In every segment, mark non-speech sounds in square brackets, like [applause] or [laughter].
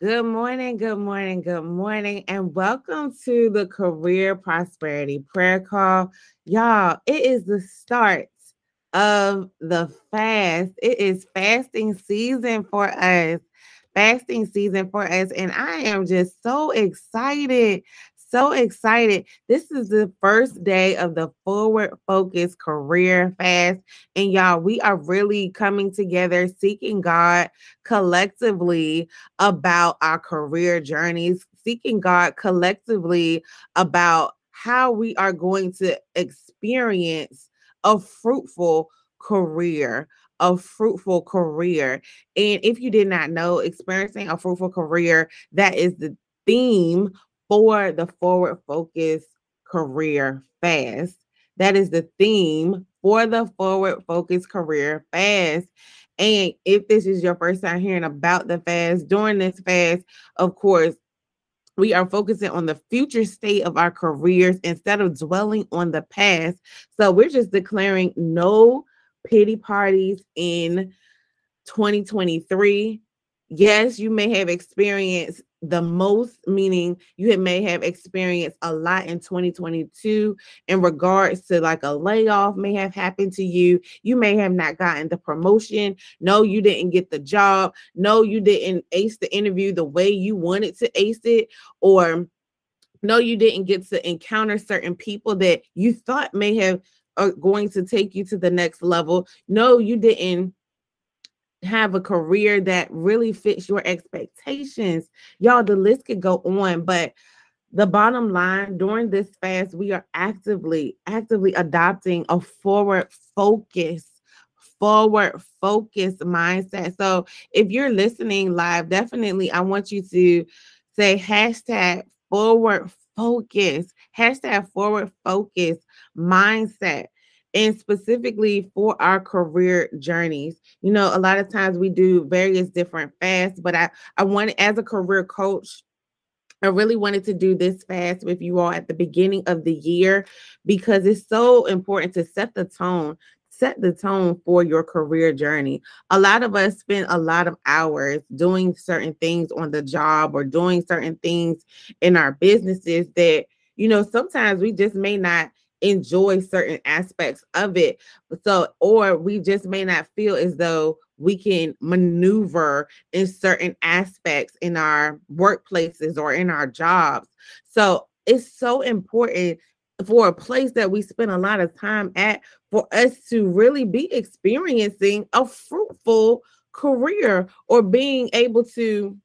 Good morning, good morning, good morning, and welcome to the Career Prosperity Prayer Call. Y'all, it is the start of the fast. It is fasting season for us. Fasting season for us. And I am just so excited so excited. This is the first day of the Forward Focus Career Fast. And y'all, we are really coming together, seeking God collectively about our career journeys, seeking God collectively about how we are going to experience a fruitful career a fruitful career. And if you did not know, experiencing a fruitful career, that is the theme for the forward focus career fast. That is the theme for the forward focus career fast. And if this is your first time hearing about the fast, during this fast, of course, we are focusing on the future state of our careers instead of dwelling on the past. So we're just declaring no pity parties in 2023. Yes, you may have experienced the most, meaning you may have experienced a lot in 2022 in regards to like a layoff may have happened to you. You may have not gotten the promotion. No, you didn't get the job. No, you didn't ace the interview the way you wanted to ace it, or no, you didn't get to encounter certain people that you thought may have are going to take you to the next level. No, you didn't have a career that really fits your expectations. Y'all, the list could go on, but the bottom line during this fast, we are actively, actively adopting a forward focus, forward focus mindset. So if you're listening live, definitely I want you to say hashtag forward focus, hashtag forward focus mindset and specifically for our career journeys. You know, a lot of times we do various different fasts, but I I wanted as a career coach I really wanted to do this fast with you all at the beginning of the year because it's so important to set the tone, set the tone for your career journey. A lot of us spend a lot of hours doing certain things on the job or doing certain things in our businesses that, you know, sometimes we just may not enjoy certain aspects of it. So, or we just may not feel as though we can maneuver in certain aspects in our workplaces or in our jobs. So, it's so important for a place that we spend a lot of time at for us to really be experiencing a fruitful career or being able to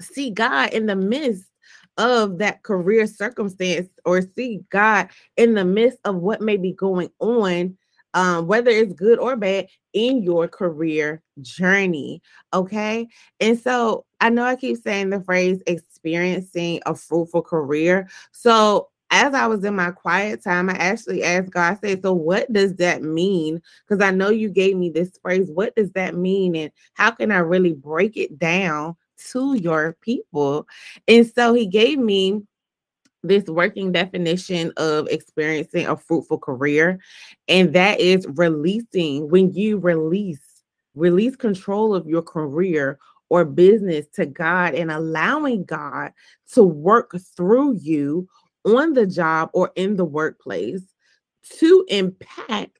see God in the midst of that career circumstance or see God in the midst of what may be going on, um, whether it's good or bad in your career journey. Okay. And so I know I keep saying the phrase experiencing a fruitful career. So as I was in my quiet time, I actually asked God, I said, So what does that mean? Because I know you gave me this phrase. What does that mean? And how can I really break it down to your people. And so he gave me this working definition of experiencing a fruitful career, and that is releasing when you release, release control of your career or business to God and allowing God to work through you on the job or in the workplace to impact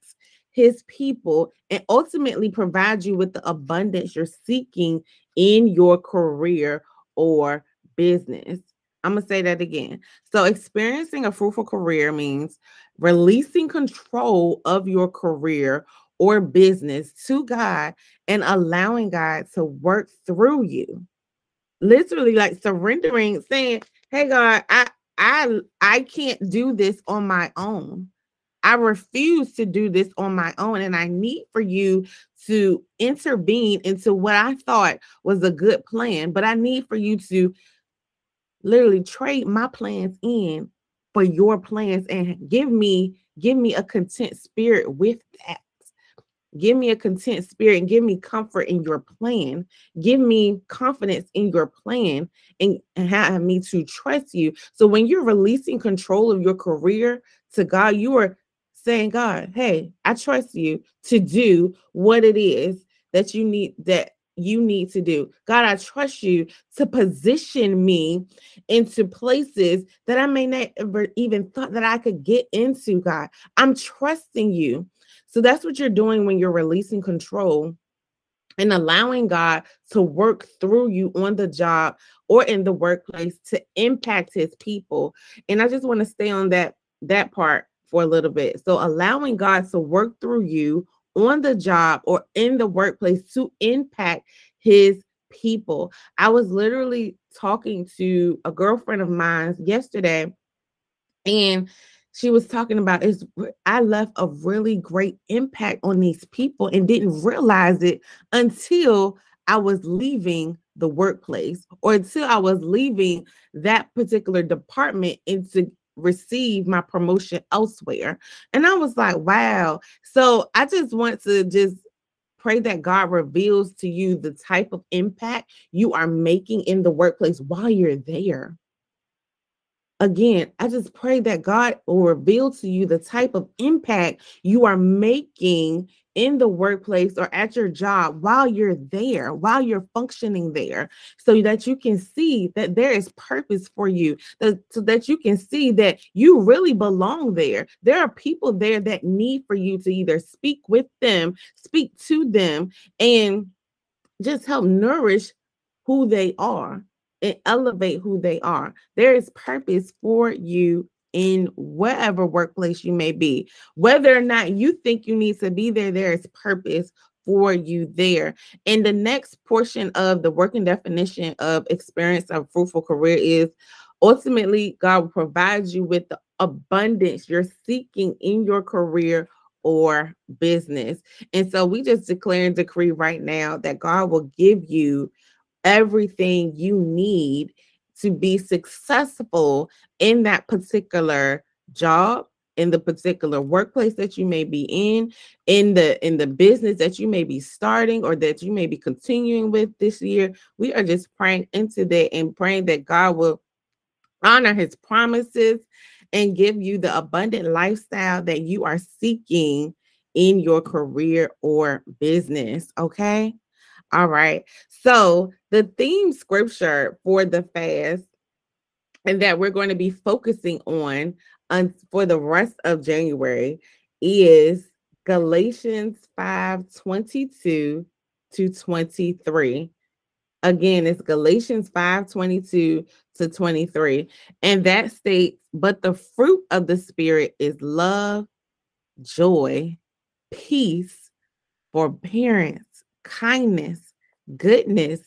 his people and ultimately provide you with the abundance you're seeking in your career or business. I'm going to say that again. So, experiencing a fruitful career means releasing control of your career or business to God and allowing God to work through you. Literally like surrendering saying, "Hey God, I I I can't do this on my own. I refuse to do this on my own. And I need for you to intervene into what I thought was a good plan. But I need for you to literally trade my plans in for your plans and give me give me a content spirit with that give me a content spirit and give me comfort in your plan give me confidence in your plan and, have me to trust you so when you're releasing control of your career to god you are saying god hey i trust you to do what it is that you need that you need to do. God, I trust you to position me into places that I may not ever even thought that I could get into, God. I'm trusting you. So that's what you're doing when you're releasing control and allowing God to work through you on the job or in the workplace to impact his people. And I just want to stay on that that part for a little bit. So allowing God to work through you on the job or in the workplace to impact his people. I was literally talking to a girlfriend of mine yesterday, and she was talking about is I left a really great impact on these people and didn't realize it until I was leaving the workplace or until I was leaving that particular department into receive my promotion elsewhere. And I was like, wow. So I just want to just pray that God reveals to you the type of impact you are making in the workplace while you're there again, I just pray that God will reveal to you the type of impact you are making in the workplace or at your job while you're there, while you're functioning there, so that you can see that there is purpose for you, that, so that you can see that you really belong there. There are people there that need for you to either speak with them, speak to them, and just help nourish who they are and elevate who they are. There is purpose for you in whatever workplace you may be. Whether or not you think you need to be there, there is purpose for you there. And the next portion of the working definition of experience of fruitful career is ultimately God will provide you with the abundance you're seeking in your career or business. And so we just declare and decree right now that God will give you everything you need to be successful in that particular job in the particular workplace that you may be in in the in the business that you may be starting or that you may be continuing with this year. We are just praying into that and praying that god will honor his promises and give you the abundant lifestyle that you are seeking in your career or business okay all right. So the theme scripture for the fast and that we're going to be focusing on, for the rest of January is Galatians 5 22 to 23. Again, it's Galatians 5 22 to 23. And that states, but the fruit of the Spirit is love, joy, peace, forbearance kindness, goodness,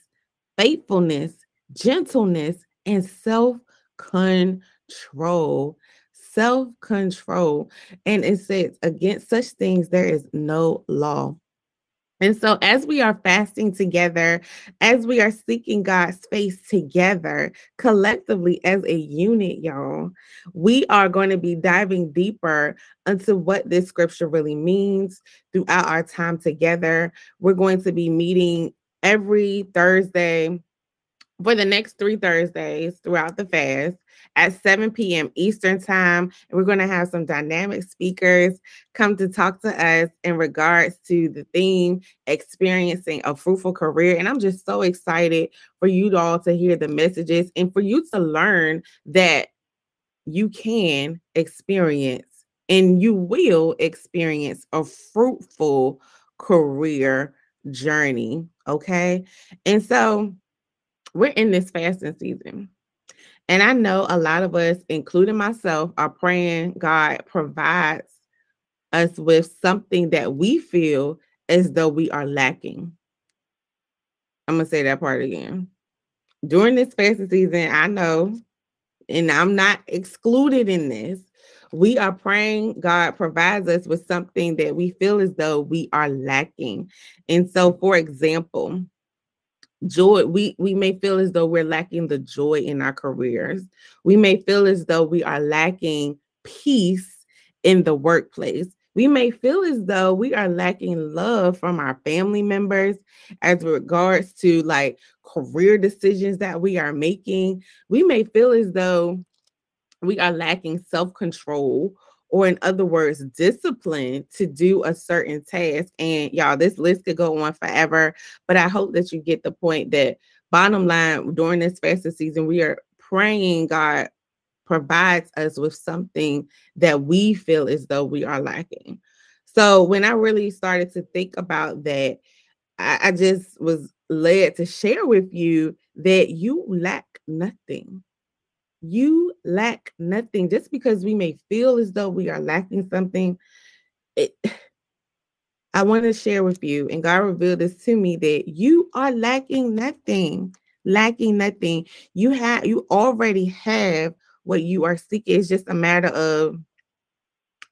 faithfulness, gentleness, and self control. Self control. And it says, against such things, there is no law. And so, as we are fasting together, as we are seeking God's face together, collectively as a unit, y'all, we are going to be diving deeper into what this scripture really means throughout our time together. We're going to be meeting every Thursday for the next three Thursdays throughout the fast at 7 p.m. Eastern Time. We're going to have some dynamic speakers come to talk to us in regards to the theme experiencing a fruitful career. And I'm just so excited for you all to hear the messages and for you to learn that you can experience and you will experience a fruitful career journey. Okay. And so we're in this fasting season. And I know a lot of us, including myself, are praying God provides us with something that we feel as though we are lacking. I'm going to say that part again. During this fasting season, I know, and I'm not excluded in this, we are praying God provides us with something that we feel as though we are lacking. And so, for example, joy we we may feel as though we're lacking the joy in our careers. We may feel as though we are lacking peace in the workplace. We may feel as though we are lacking love from our family members as regards to like career decisions that we are making. We may feel as though we are lacking self-control or in other words, discipline to do a certain task. And y'all, this list could go on forever, but I hope that you get the point that bottom line during this fasting season, we are praying God provides us with something that we feel as though we are lacking. So when I really started to think about that, I, I just was led to share with you that you lack nothing you lack nothing. Just because we may feel as though we are lacking something it, [sighs] i want to share with you and god revealed this to me that you are lacking nothing lacking nothing. You have you already have what you are seeking. It's just a matter of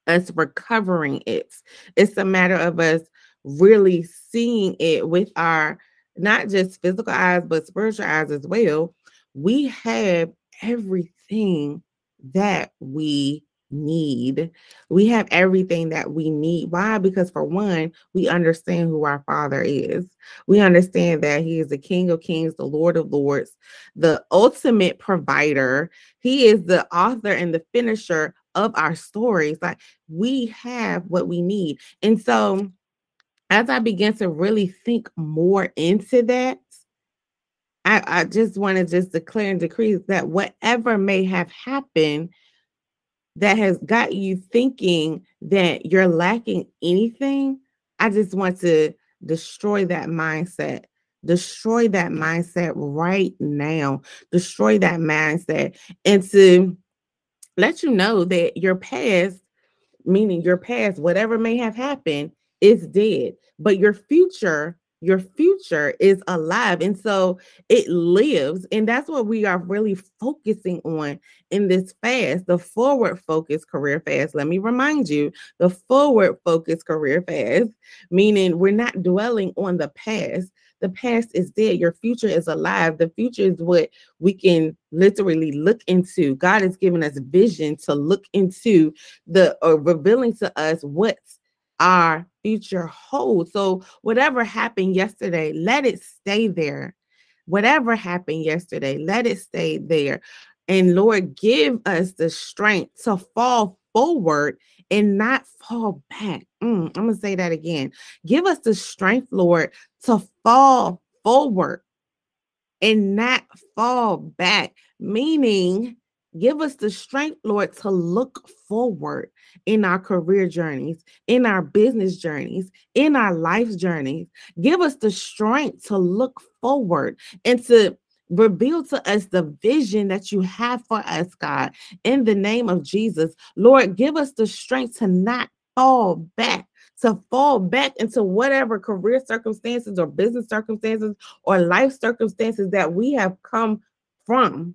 us recovering it. It's a matter of us really seeing it with our not just physical eyes but spiritual eyes as well. We have everything that we need. We have everything that we need. Why? Because for one, we understand who our Father is. We understand that He is the King of Kings, the Lord of Lords, the ultimate provider. He is the author and the finisher of our stories. Like we have what we need. And so as I began to really think more into that, I, I just want to just declare and decree that whatever may have happened that has got you thinking that you're lacking anything, I just want to destroy that mindset. Destroy that mindset right now. Destroy that mindset and to let you know that your past, meaning your past, whatever may have happened, is dead. But your future your future is alive and so it lives and that's what we are really focusing on in this fast the forward focus career fast. Let me remind you the forward focus career fast meaning we're not dwelling on the past. The past is dead your future is alive. The future is what we can literally look into. God has given us vision to look into the or revealing to us what's our future holds. So, whatever happened yesterday, let it stay there. Whatever happened yesterday, let it stay there. And Lord, give us the strength to fall forward and not fall back. Mm, I'm going to say that again. Give us the strength, Lord, to fall forward and not fall back, meaning Give us the strength, Lord, to look forward in our career journeys, in our business journeys, in our life's journeys. Give us the strength to look forward and to reveal to us the vision that you have for us, God, in the name of Jesus. Lord, give us the strength to not fall back. To fall back into whatever career circumstances or business circumstances or life circumstances that we have come from.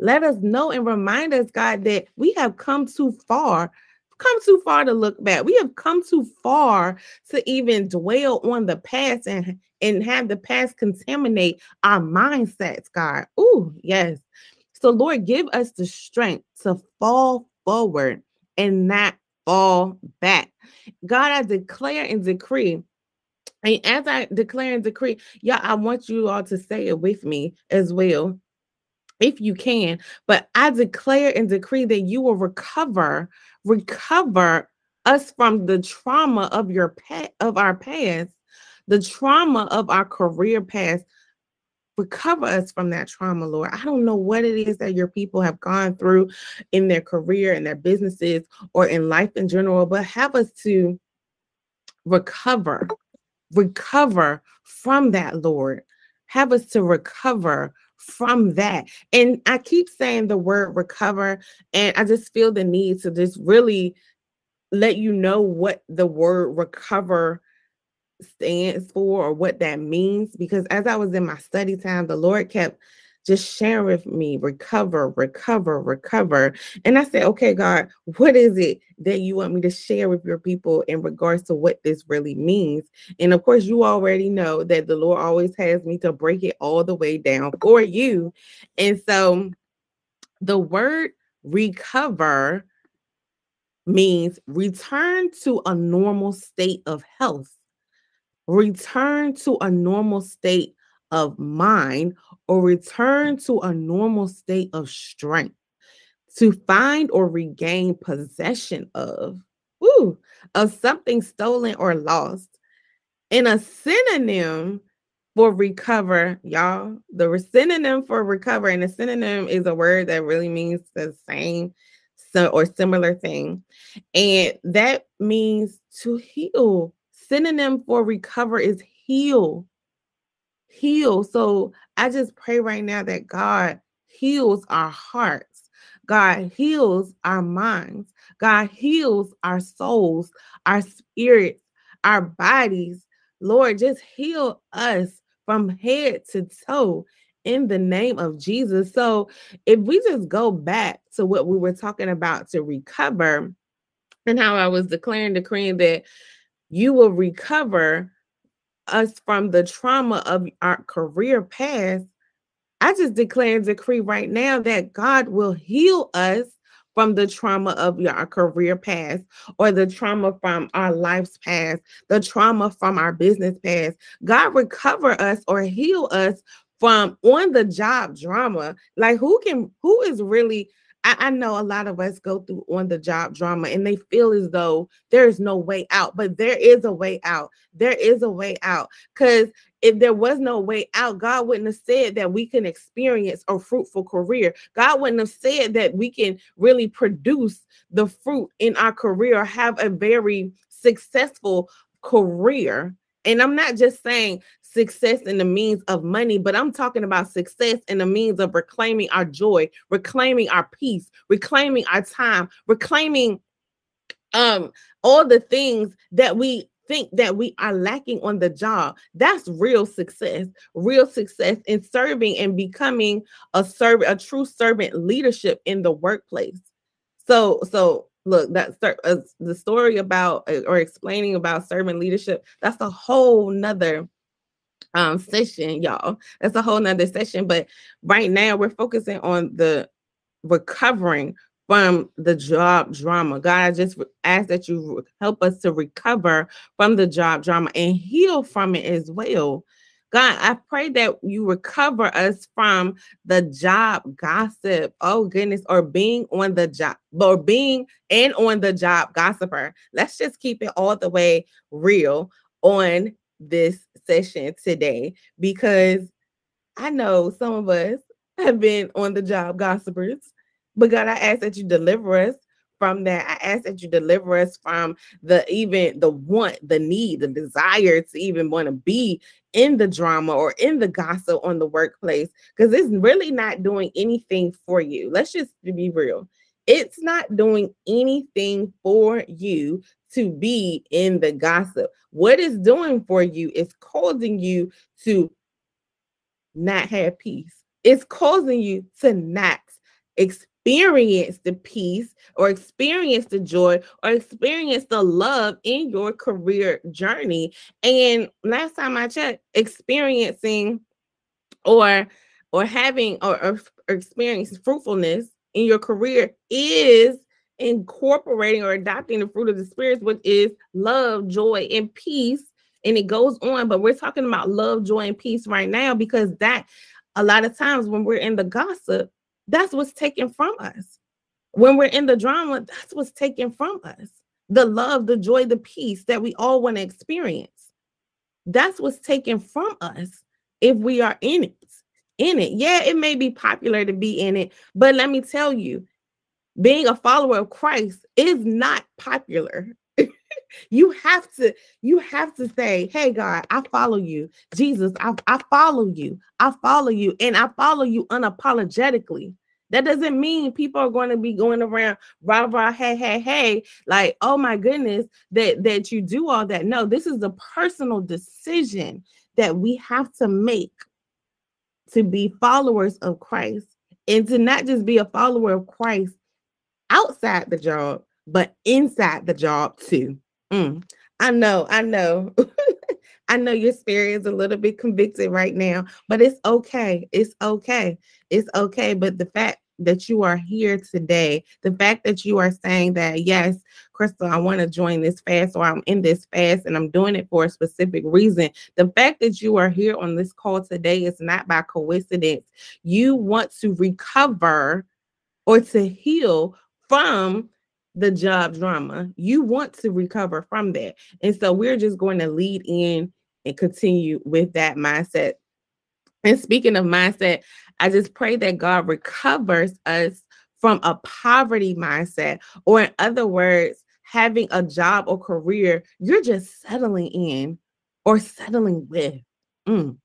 Let us know and remind us, God, that we have come too far, come too far to look back. We have come too far to even dwell on the past and, and have the past contaminate our mindsets, God. Oh, yes. So, Lord, give us the strength to fall forward and not fall back. God, I declare and decree and as I declare and decree, yeah, I want you all to say it with me as well if you can. But I declare and decree that you will recover, recover us from the trauma of your past, of our past, the trauma of our career past. Recover us from that trauma, Lord. I don't know what it is that your people have gone through in their career, in their businesses, or in life in general, but have us to recover, recover from that, Lord. Have us to recover from that. And I keep saying the word recover, and I just feel the need to just really let you know what the word recover stands for or what that means. Because as I was in my study time, the Lord kept just share with me recover, recover, recover. And I said, okay, God, what is it that you want me to share with your people in regards to what this really means? And of course, you already know that the Lord always has me to break it all the way down for you. And so the word recover means return to a normal state of health, return to a normal state of mind, or return to a normal state of strength to find or regain possession of, ooh, of something stolen or lost. And a synonym for recover, y'all, the synonym for recover, and a synonym is a word that really means the same so, or similar thing. And that means to heal. Synonym for recover is heal. Heal. So I just pray right now that God heals our hearts. God heals our minds. God heals our souls, our spirits, our bodies. Lord, just heal us from head to toe in the name of Jesus. So, if we just go back to what we were talking about to recover and how I was declaring, decreeing that you will recover us from the trauma of our career past, I just declare and decree right now that God will heal us from the trauma of our career past or the trauma from our life's past, the trauma from our business past. God recover us or heal us from on the job drama. Like who can who is really I, I, know a lot of us go through on the job drama and they feel as though there is no way out, but there is a way out. There is a way out. Because if there was no way out, God wouldn't have said that we can experience a fruitful career. God wouldn't have said that we can really produce the fruit in our career, have a very successful career. And I'm not just saying success in the means of money, but I'm talking about success in the means of reclaiming our joy, reclaiming our peace, reclaiming our time, reclaiming um all the things that we think that we are lacking on the job. That's real success, real success in serving and becoming a servant, a true servant leadership in the workplace. So, so look, that's uh, the story about or explaining about servant leadership. That's a whole nother um session, y'all. That's a whole nother session. But right now we're focusing on the recovering from the job drama. God, I just ask that you help us to recover from the job drama and heal from it as well. God, I pray that you recover us from the job gossip. Oh goodness, or being on the job, or being and on the job gossiper. Let's just keep it all the way real on this session today because I know some of us have been on the job gossipers, but God, I ask that you deliver us from that. I ask that you deliver us from the even the want, the need, the desire to even want to be in the drama or in the gossip on the workplace because it's really not doing anything for you. Let's just be real. It's not doing anything for you to be in the gossip. What it's doing for you is causing you to not have peace. It's causing you to not experience the peace or experience the joy or experience the love in your career journey. And last time I checked, experiencing or or having or, or experiencing fruitfulness in your career is incorporating or adopting the fruit of the spirit, which is love, joy, and peace. And it goes on, but we're talking about love, joy, and peace right now because that a lot of times when we're in the gossip, that's what's taken from us. When we're in the drama, that's what's taken from us. The love, the joy, the peace that we all want to experience. That's what's taken from us if we are in it. In it. Yeah, it may be popular to be in it, but let me tell you, being a follower of Christ is not popular. [laughs] you have to you have to say hey god i follow you. Jesus I, I follow you. I follow you and i follow you unapologetically. That doesn't mean people are going to be going around rah rah hey hey hey like oh my goodness that that you do all that. No this is a personal decision that we have to make to be followers of Christ and to not just be a follower of Christ outside the job, but inside the job too. Mm, I know, I know. [laughs] I know your spirit is a little bit convicted right now, but it's okay. It's okay. It's okay. But the fact that you are here today, the fact that you are saying that, yes, Crystal, I want to join this fast or I'm in this fast and I'm doing it for a specific reason. The fact that you are here on this call today is not by coincidence. You want to recover or to heal from the job drama. You want to recover from that. And so we're just going to lead in and continue with that mindset. And speaking of mindset, I just pray that God recovers us from a poverty mindset, or in other words, having a job or career you're just settling in or settling with. Mm.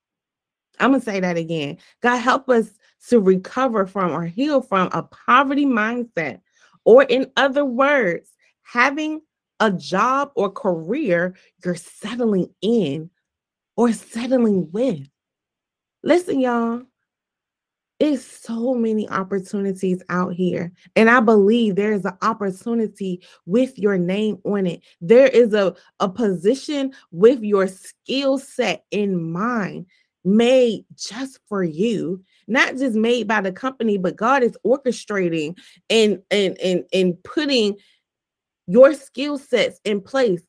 I'm going to say that again. God, help us to recover from or heal from a poverty mindset, or in other words, having a job or career you're settling in or settling with. Listen, y'all, it's so many opportunities out here. And I believe there is an opportunity with your name on it. There is a, a position with your skill set in mind made just for you not just made by the company but god is orchestrating and and and, and putting your skill sets in place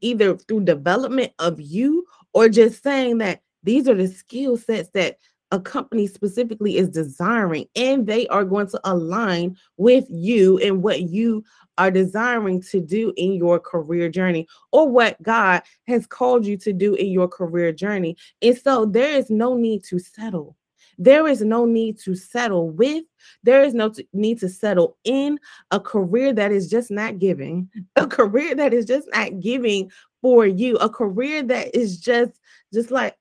either through development of you or just saying that these are the skill sets that a company specifically is desiring and they are going to align with you and what you are desiring to do in your career journey or what God has called you to do in your career journey. And so there is no need to settle. There is no need to settle with, there is no t- need to settle in a career that is just not giving, [laughs] a career that is just not giving for you, a career that is just just like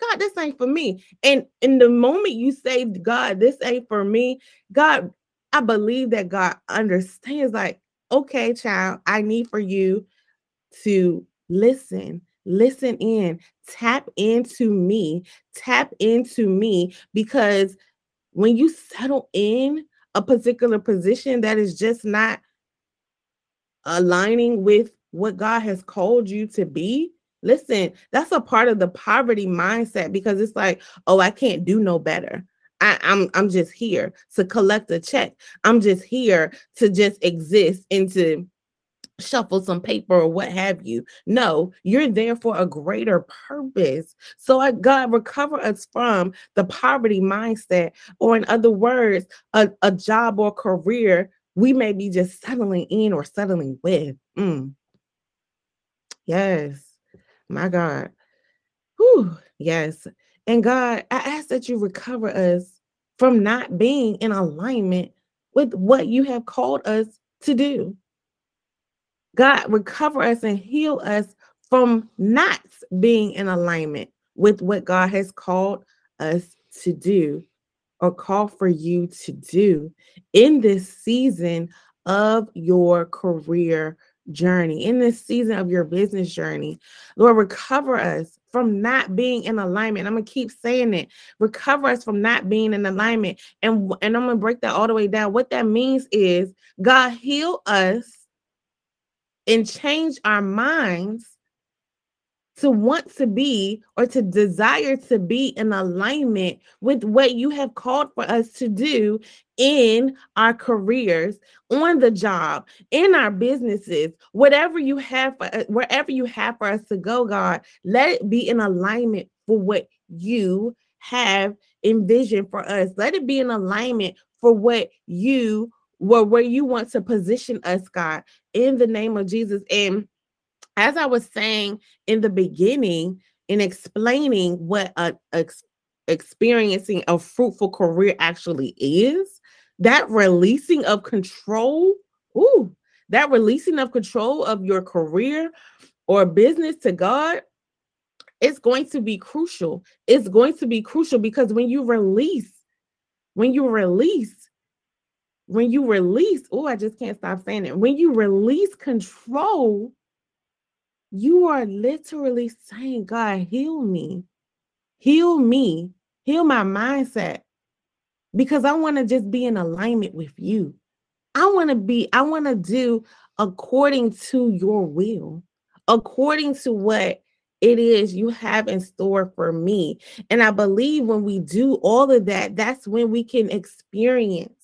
God, this ain't for me. And in the moment you say, God, this ain't for me, God, I believe that God understands, like, okay, child, I need for you to listen, listen in, tap into me, tap into me, because when you settle in a particular position that is just not aligning with what God has called you to be, Listen, that's a part of the poverty mindset because it's like, oh, I can't do no better. I, I'm I'm just here to collect a check. I'm just here to just exist and to shuffle some paper or what have you. No, you're there for a greater purpose. So I God recover us from the poverty mindset, or in other words, a, a job or career we may be just settling in or settling with. Mm. Yes. My God. Whew. Yes. And God, I ask that you recover us from not being in alignment with what you have called us to do. God, recover us and heal us from not being in alignment with what God has called us to do or call for you to do in this season of your career journey, in this season of your business journey. Lord, recover us from not being in alignment. I'm gonna keep saying it. Recover us from not being in alignment. And, and I'm gonna break that all the way down. What that means is God heal us and change our minds to want to be or to desire to be in alignment with what you have called for us to do in our careers, on the job, in our businesses, whatever you have for uh, wherever you have for us to go, God, let it be in alignment for what you have envisioned for us. Let it be in alignment for what you were where you want to position us, God, in the name of Jesus. And as I was saying in the beginning, in explaining what a, ex, experiencing a fruitful career actually is, that releasing of control, ooh, that releasing of control of your career or business to God, it's going to be crucial. It's going to be crucial because when you release, when you release, when you release, oh, I just can't stop saying it. When you release control, you are literally saying, God, heal me, heal me heal my mindset because I want to just be in alignment with you. I want to be, I want to do according to your will, according to what it is you have in store for me. And I believe when we do all of that, that's when we can experience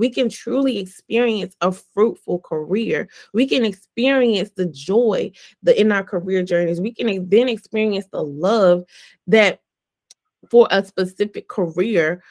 we can truly experience a fruitful career. We can experience the joy the, in our career journeys. We can then experience the love that for a specific career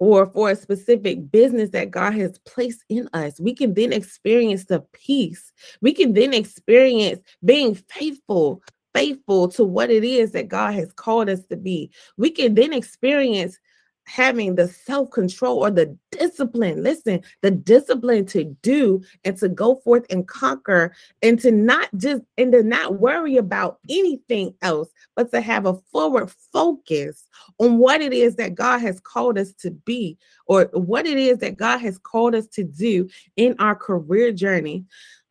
or for a specific business that God has placed in us. We can then experience the peace. We can then experience being faithful, faithful to what it is that God has called us to be. We can then experience having the self control or the discipline. Listen, the discipline to do and to go forth and conquer and to not just and to not worry about anything else, but to have a forward focus on what it is that God has called us to be or what it is that God has called us to do in our career journey.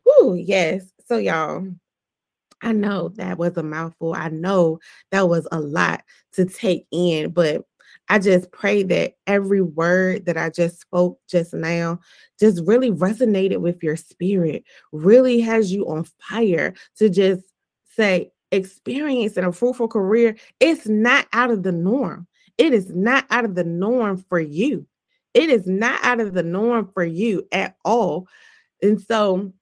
Whoo, yes. So, y'all. I know that was a mouthful. I know that was a lot to take in, but I just pray that every word that I just spoke just now just really resonated with your spirit, really has you on fire to just say, experience in a fruitful career, it's not out of the norm. It is not out of the norm for you. It is not out of the norm for you at all. And so,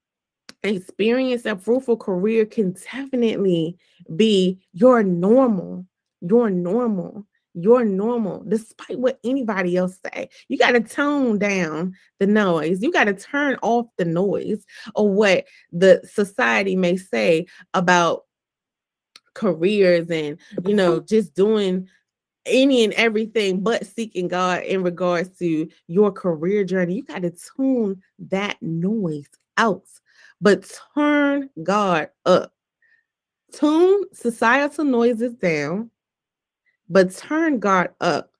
experience a fruitful career can definitely be your normal, your normal you're normal despite what anybody else say you got to tone down the noise you got to turn off the noise of what the society may say about careers and you know mm-hmm. just doing any and everything but seeking God in regards to your career journey. You got to tune that noise out, but turn God up. Tune societal noises down but turn God up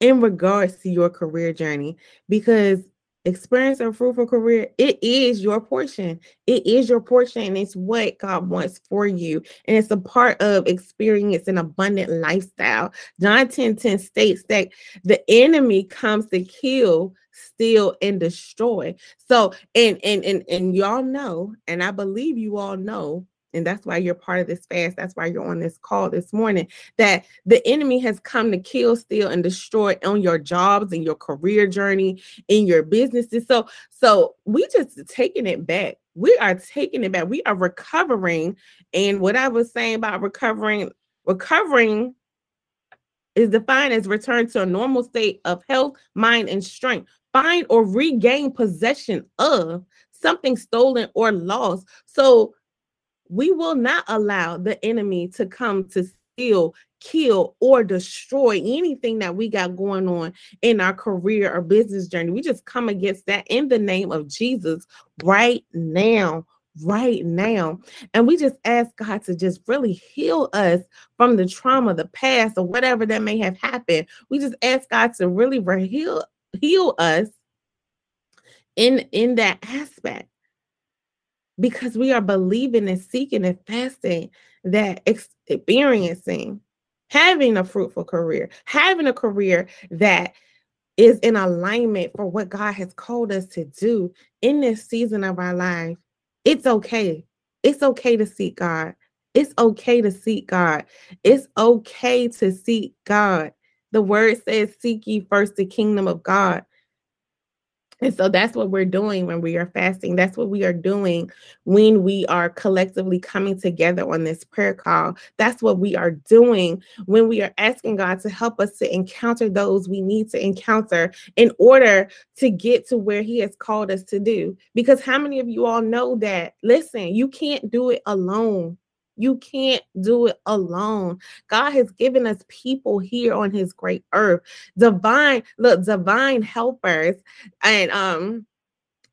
in regards to your career journey because experience a fruitful career it is your portion. It is your portion and it's what god wants for you. And it's a part of experience an abundant lifestyle. John 10 10 states that the enemy comes to kill steal and destroy. So and and and, and y'all know and i believe you all know and that's why you're part of this fast. That's why you're on this call this morning. That the enemy has come to kill, steal, and destroy on your jobs and your career journey, in your businesses. So, so we just taking it back. We are taking it back. We are recovering. And what I was saying about recovering, recovering is defined as return to a normal state of health, mind, and strength. Find or regain possession of something stolen or lost. So we will not allow the enemy to come to steal, kill, or destroy anything that we got going on in our career or business journey. We just come against that in the name of Jesus right now. Right now. And we just ask God to just really heal us from the trauma, the past, or whatever that may have happened. We just ask God to really heal, heal us in, in that aspect because we are believing and seeking and fasting that experiencing having a fruitful career, having a career that is in alignment for what God has called us to do in this season of our life. It's okay. It's okay to seek God. It's okay to seek God. It's okay to seek God. The word says, Seek ye first the kingdom of God and so that's what we're doing when we are fasting. That's what we are doing when we are collectively coming together on this prayer call. That's what we are doing when we are asking God to help us to encounter those we need to encounter in order to get to where He has called us to do. Because how many of you all know that? Listen, you can't do it alone. You can't do it alone. God has given us people here on his great earth, divine, look, divine helpers and um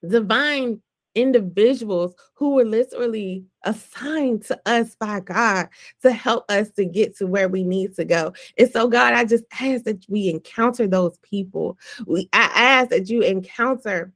divine individuals who were literally assigned to us by God to help us to get to where we need to go. And so, God, I just ask that we encounter those people. We I ask that you encounter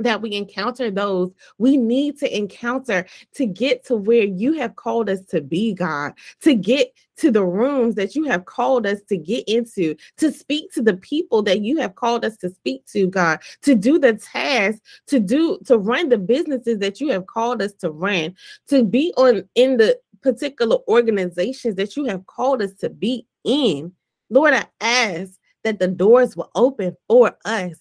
that we encounter those we need to encounter to get to where you have called us to be, God, to get to the rooms that you have called us to get into, to speak to the people that you have called us to speak to, God, to do the tasks, to do to run the businesses that you have called us to run, to be on in the particular organizations that you have called us to be in. Lord, I ask that the doors will open for us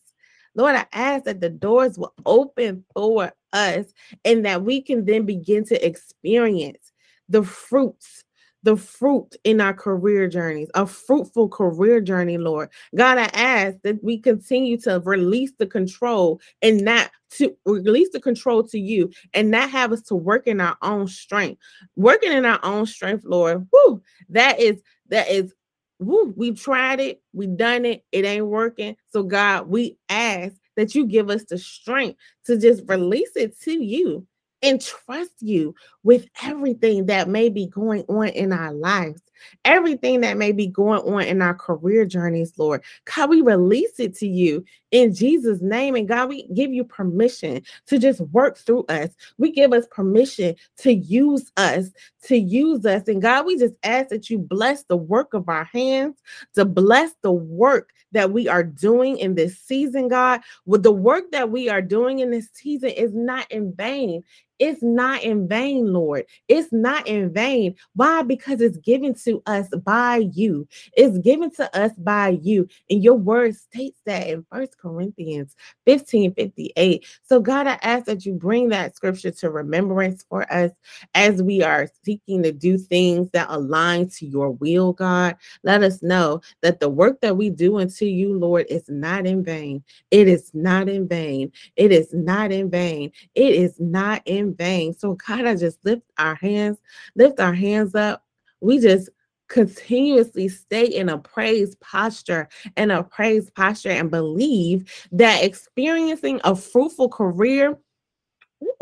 Lord, I ask that the doors will open for us and that we can then begin to experience the fruits the fruit in our career journeys, a fruitful career journey, Lord. God, I ask that we continue to release the control and not to release the control to you and not have us to work in our own strength. Working in our own strength, Lord, whoo, that is that is woo, we've tried it, we've done it, it ain't working. So, God, we ask that you give us the strength to just release it to you and trust you with everything that may be going on in our lives, everything that may be going on in our career journeys, Lord. God, we release it to you in Jesus' name. And God, we give you permission to just work through us. We give us permission to use us, to use us. And God, we just ask that you bless the work of our hands, to bless the work that we are doing in this season, God. With the work that we are doing in this season is not in vain. It's not in vain, Lord. It's not in vain. Why? Because it's given to us by you. It's given to us by you. And your word states that in First Corinthians 15 58. So, God, I ask that you bring that scripture to remembrance for us as we are seeking to do things that align to your will, God. Let us know that the work that we do unto you, Lord, is not in vain. It is not in vain. It is not in vain. It is not in vain. So, God, I just lift our hands, lift our hands up. We just continuously stay in a praise posture and a praise posture and believe that experiencing a fruitful career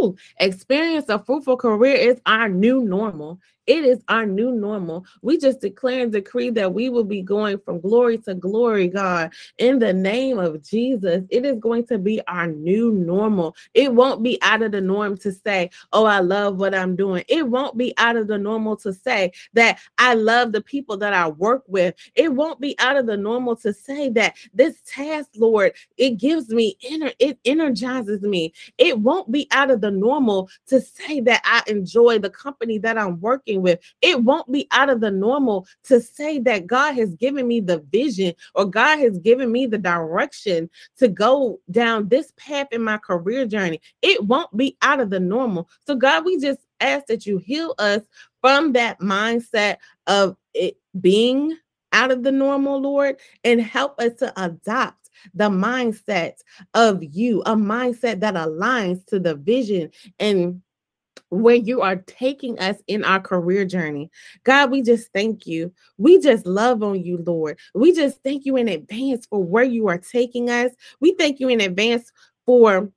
Ooh, experience a fruitful career is our new normal. It is our new normal. We just declare and decree that we will be going from glory to glory, God, in the name of Jesus. It is going to be our new normal. It won't be out of the norm to say, Oh, I love what I'm doing. It won't be out of the normal to say that I love the people that I work with. It won't be out of the normal to say that this task, Lord, it gives me inner, it energizes me. It won't be out of the normal to say that I enjoy the company that I'm working with. It won't be out of the normal to say that God has given me the vision or God has given me the direction to go down this path in my career journey. It won't be out of the normal. So, God, we just ask that you heal us from that mindset of it being out of the normal, Lord, and help us to adopt the mindset of you, a mindset that aligns to the vision and where you are taking us in our career journey. God, we just thank you. We just love on you, Lord. We just thank you in advance for where you are taking us. We thank you in advance for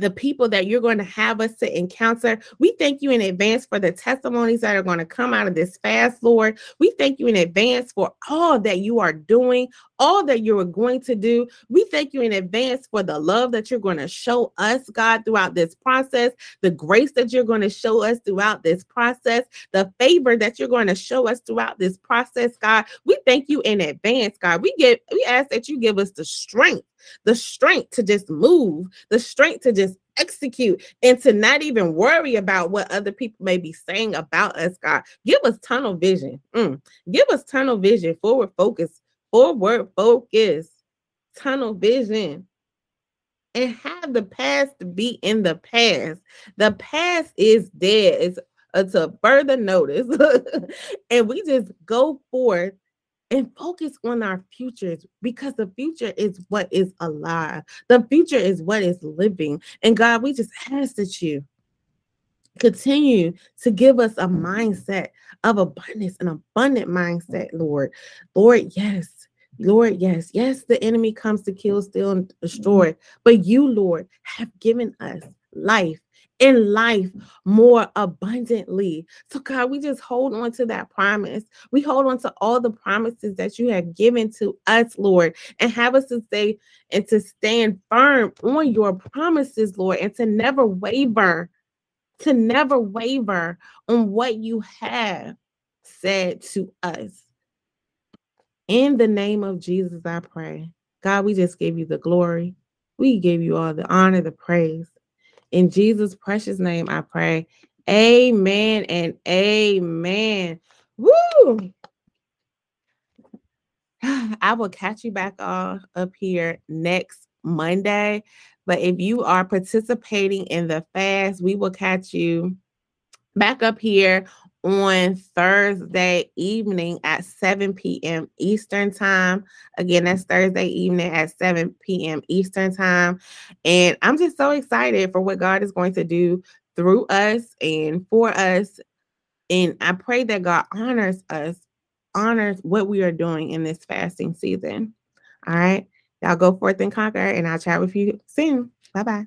the people that you're going to have us to encounter. We thank you in advance for the testimonies that are going to come out of this fast, Lord. We thank you in advance for all that you are doing, all that you are going to do. We thank you in advance for the love that you're going to show us, God, throughout this process, the grace that you're going to show us throughout this process, the favor that you're going to show us throughout this process, God. We thank you in advance, God. We get we ask that you give us the strength the strength to just move, the strength to just execute, and to not even worry about what other people may be saying about us, God. Give us tunnel vision. Mm. Give us tunnel vision, forward focus, forward focus, tunnel vision. And have the past be in the past. The past is dead. It's until further notice. [laughs] and we just go forth and focus on our futures because the future is what is alive. The future is what is living. And God, we just ask that you continue to give us a mindset of abundance, an abundant mindset, Lord. Lord, yes. Lord, yes, yes, the enemy comes to kill, steal, and destroy, but you, Lord, have given us life in life more abundantly. So, God, we just hold on to that promise. We hold on to all the promises that you have given to us, Lord, and have us to stay and to stand firm on your promises, Lord, and to never waver, to never waver on what you have said to us. In the name of Jesus, I pray. God, we just give you the glory. We give you all the honor, the praise. In Jesus' precious name, I pray. Amen and amen. Woo! [sighs] I will catch you back all up here next Monday. But if you are participating in the fast, we will catch you back up here on Thursday evening at 7 p.m. Eastern Time. Again, that's Thursday evening at 7 p.m. Eastern Time. And I'm just so excited for what God is going to do through us and for us. And I pray that God honors us, honors what we are doing in this fasting season. All right. Y'all go forth and conquer, and I'll chat with you soon. Bye bye.